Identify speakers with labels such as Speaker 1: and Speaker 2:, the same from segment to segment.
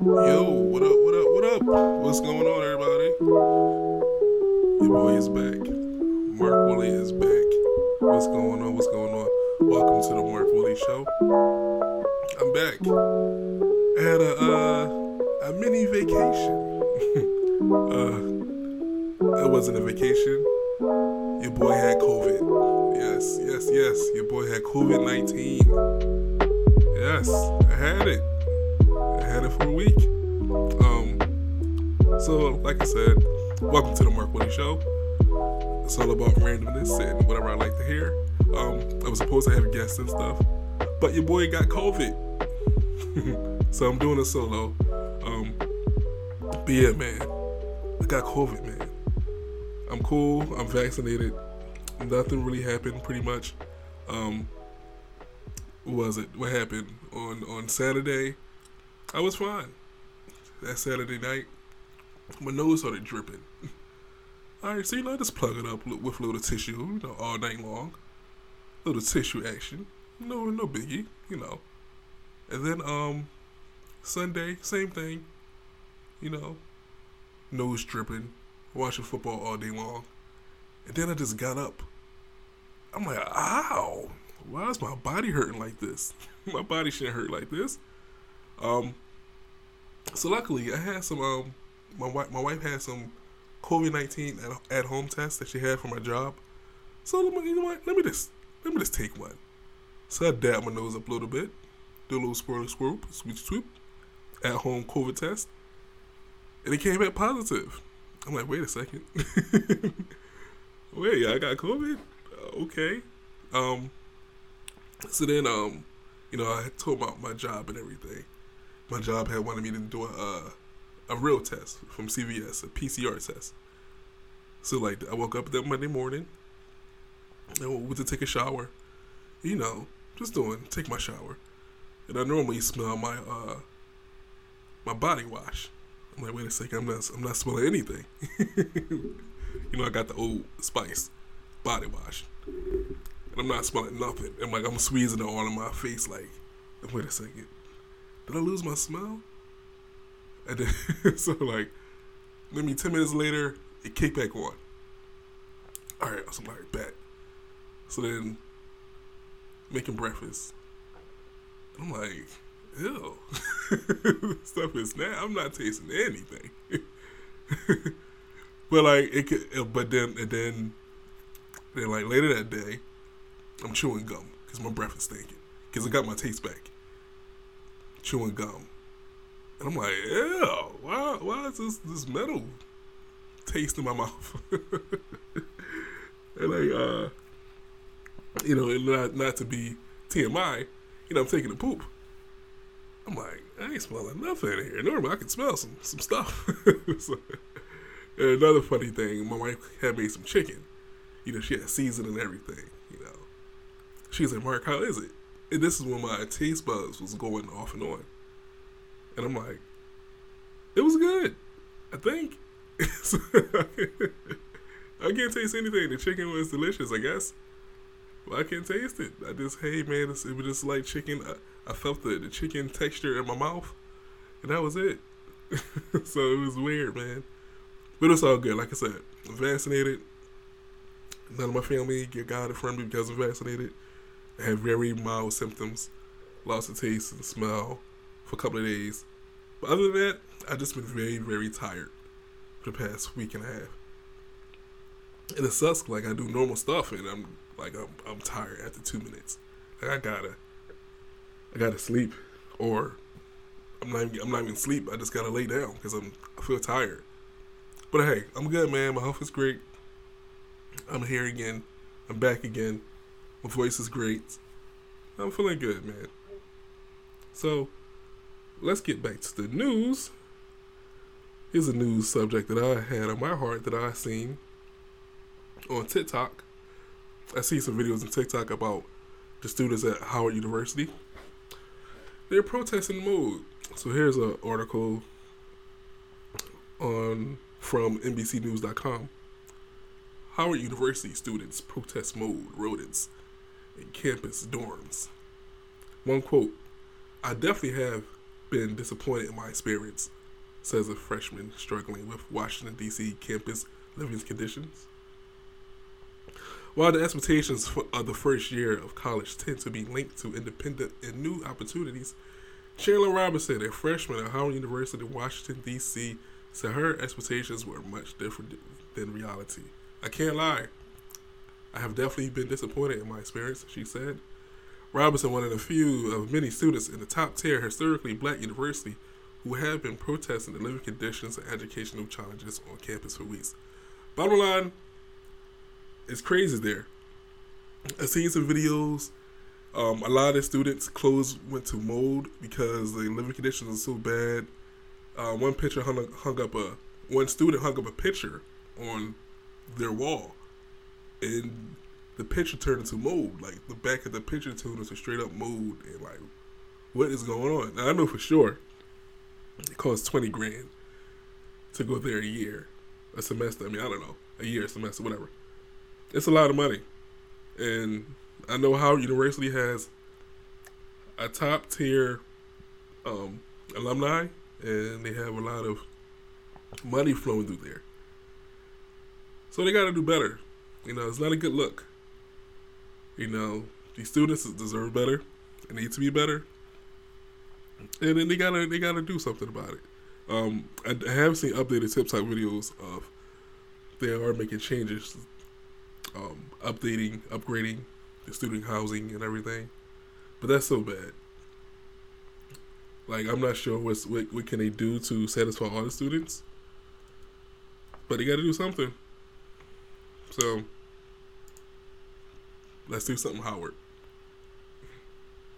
Speaker 1: Yo, what up, what up, what up? What's going on, everybody? Your boy is back. Mark Woolley is back. What's going on? What's going on? Welcome to the Mark Woolley Show. I'm back. I had a uh, a mini vacation. uh, it wasn't a vacation. Your boy had COVID. Yes, yes, yes. Your boy had COVID 19. Yes, I had it. Had it for a week. Um, so like I said, welcome to the Mark Woolley Show. It's all about randomness and whatever I like to hear. Um, I was supposed to have guests and stuff, but your boy got COVID, so I'm doing a solo. Um, but yeah, man, I got COVID, man. I'm cool. I'm vaccinated. Nothing really happened, pretty much. Um, was it? What happened on on Saturday? I was fine. That Saturday night, my nose started dripping. All right, so you know, I just plug it up with a little tissue, you know, all night long. Little tissue action, no, no biggie, you know. And then um, Sunday, same thing, you know, nose dripping, watching football all day long, and then I just got up. I'm like, ow, why is my body hurting like this? my body shouldn't hurt like this. Um, so luckily, I had some. Um, my wife, my wife had some COVID nineteen at, at home tests that she had for my job. So you know what? Let me just let me just take one. So I dab my nose up a little bit, do a little swirl, swoop, sweep, swoop, at home COVID test, and it came back positive. I'm like, wait a second. wait, I got COVID. Okay. Um. So then, um, you know, I told about my job and everything. My job had wanted me to do a uh, a real test from CVS, a PCR test. So like, I woke up that Monday morning. I went to take a shower. You know, just doing take my shower, and I normally smell my uh my body wash. I'm like, wait a second, I'm not I'm not smelling anything. you know, I got the old Spice body wash and I'm not smelling nothing. And like I'm squeezing it all in my face. Like, wait a second, did I lose my smell? And then so like, maybe ten minutes later, it kicked back on. All right, so I'm like, bet. So then, making breakfast. I'm like, ew, stuff is now. I'm not tasting anything. but like it could, uh, but then and then, then like later that day, I'm chewing gum because my breath is stinking. Because I got my taste back. Chewing gum. And I'm like, ew, why, why is this, this metal taste in my mouth? and like, uh, you know, and not, not to be TMI, you know, I'm taking a poop. I'm like, I ain't smelling nothing in here. Normally I can smell some, some stuff. so, another funny thing, my wife had made some chicken. You know, she had seasoning and everything. You know. She's like, Mark, how is it? And this is when my taste buds was going off and on. And I'm like, it was good. I think. I can't taste anything. The chicken was delicious, I guess. But I can't taste it. I just, hey man, it was just like chicken. I, I felt the, the chicken texture in my mouth, and that was it. so it was weird, man. But it's all good. Like I said, I'm vaccinated. None of my family got it from me because I'm vaccinated. Had very mild symptoms, loss of taste and smell for a couple of days. But other than that, I've just been very, very tired for the past week and a half. And it sucks. Like I do normal stuff, and I'm like I'm I'm tired after two minutes. Like I gotta, I gotta sleep, or I'm not even, I'm not even sleep. I just gotta lay down because I'm I feel tired. But hey, I'm good, man. My health is great. I'm here again. I'm back again. My voice is great. I'm feeling good, man. So, let's get back to the news. Here's a news subject that I had on my heart that I seen on TikTok. I see some videos on TikTok about the students at Howard University. They're protesting mode. So here's an article on from NBCNews.com. Howard University students protest mode rodents in campus dorms. One quote I definitely have been disappointed in my experience, says a freshman struggling with Washington, D.C. campus living conditions. While the expectations of the first year of college tend to be linked to independent and new opportunities, Chandler Robinson, a freshman at Howard University in Washington, D.C., said her expectations were much different than reality. I can't lie. I have definitely been disappointed in my experience, she said. Robinson, one of the few of many students in the top tier historically black university who have been protesting the living conditions and educational challenges on campus for weeks. Bottom line, it's crazy there. I've seen some videos. Um, a lot of students' clothes went to mold because the living conditions are so bad. Uh, one picture hung, hung up a one student hung up a picture on their wall, and the picture turned into mold. Like the back of the picture turned into straight up mold, and like, what is going on? Now I know for sure it costs twenty grand to go there a year, a semester. I mean, I don't know, a year, a semester, whatever. It's a lot of money, and I know Howard University has a top tier um, alumni, and they have a lot of money flowing through there. So they got to do better. You know, it's not a good look. You know, these students deserve better They need to be better. And then they gotta they gotta do something about it. Um, I, I have seen updated type videos of they are making changes, um, updating, upgrading the student housing and everything, but that's so bad. Like I'm not sure what's what what can they do to satisfy all the students, but they got to do something. So let's do something, Howard.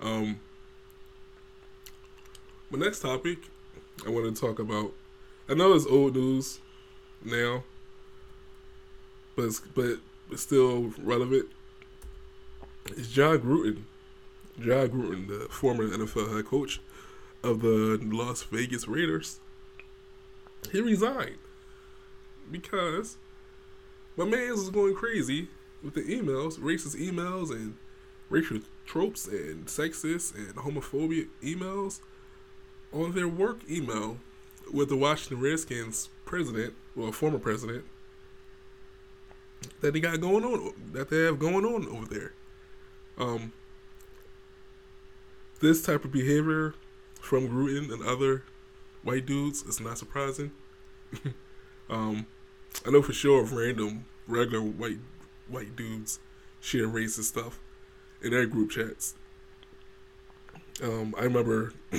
Speaker 1: Um, my next topic I want to talk about. I know it's old news now, but it's, but it's still relevant. It's Jon Gruden. Jon Gruden, the former NFL head coach of the Las Vegas Raiders, he resigned because my man was going crazy with the emails, racist emails and racial tropes and sexist and homophobic emails on their work email with the Washington Redskins president, well, former president, that they got going on, that they have going on over there. Um, this type of behavior from Gruden and other white dudes is not surprising. um, I know for sure of random, regular white white dudes share racist stuff in their group chats. Um, I remember.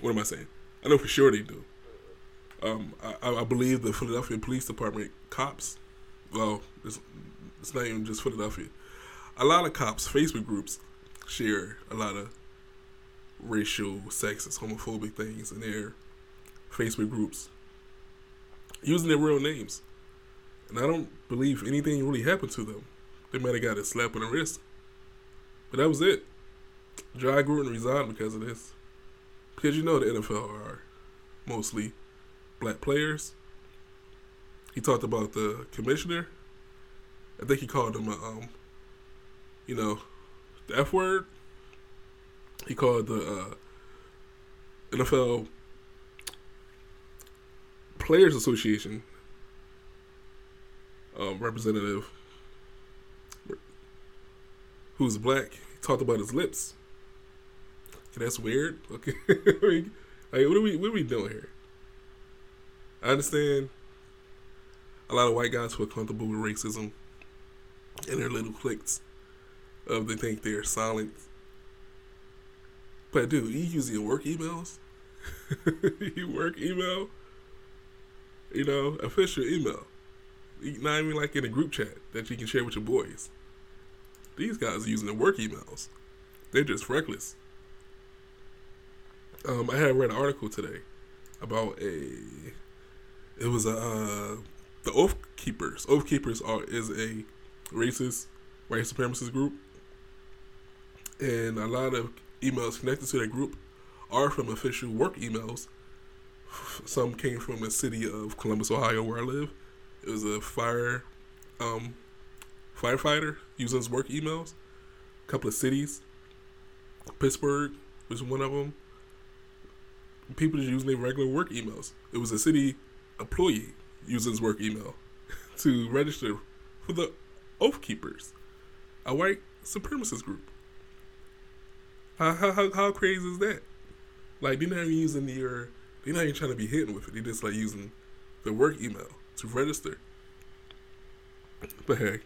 Speaker 1: what am I saying? I know for sure they do. Um, I, I, believe the Philadelphia Police Department cops. Well, it's, it's not even just Philadelphia. A lot of cops Facebook groups share a lot of racial, sexist, homophobic things in their Facebook groups using their real names. And I don't believe anything really happened to them. They might have got a slap on the wrist. But that was it. Jon Gruden resigned because of this. Because you know the NFL are mostly black players. He talked about the commissioner. I think he called him, a, um, you know, the F word. He called the uh, NFL Players Association um, representative who's black. Talked about his lips. Okay, that's weird. Okay, like what are we what are we doing here? I understand a lot of white guys feel comfortable with racism in their little cliques of they think they're silent. But dude, you using your work emails? you work email? You know, official email. Not even like in a group chat that you can share with your boys. These guys are using their work emails. They're just reckless. Um, I had read an article today about a. It was a uh, the Oath Keepers. Oath Keepers are is a racist, white supremacist group, and a lot of emails connected to that group are from official work emails. Some came from the city of Columbus, Ohio, where I live. It was a fire um, firefighter using his work emails. A couple of cities, Pittsburgh was one of them people just using their regular work emails. It was a city employee using his work email to register for the Oath Keepers, a white supremacist group. How, how, how crazy is that? Like, they're not even using your, they're not even trying to be hidden with it. They're just like using the work email to register. But hey,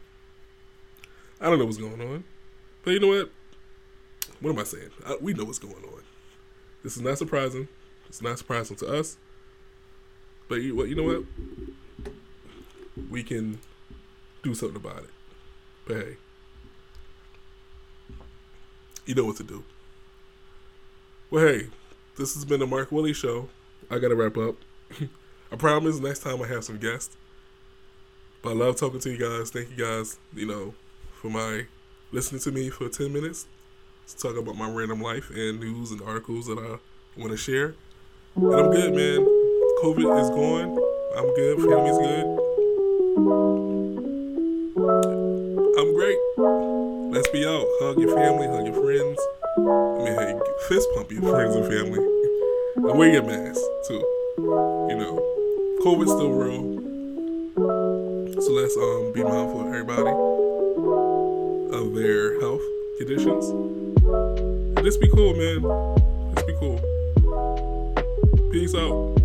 Speaker 1: I don't know what's going on. But you know what? What am I saying? I, we know what's going on. This is not surprising. It's not surprising to us. But you, what? You know what? We can do something about it. But hey, you know what to do. Well, hey, this has been the Mark Woolley Show. I gotta wrap up. I promise next time I have some guests. But I love talking to you guys. Thank you guys, you know, for my listening to me for 10 minutes to talk about my random life and news and articles that I want to share. And I'm good, man. COVID is gone. I'm good. Family's good. I'm great. Let's be out. Hug your family, hug your friends. I mean, hey, fist pump your friends and family. and wear your mask, too. You know, COVID's still real. So let's um, be mindful of everybody, of their health conditions. And just be cool, man. Just be cool. Peace out.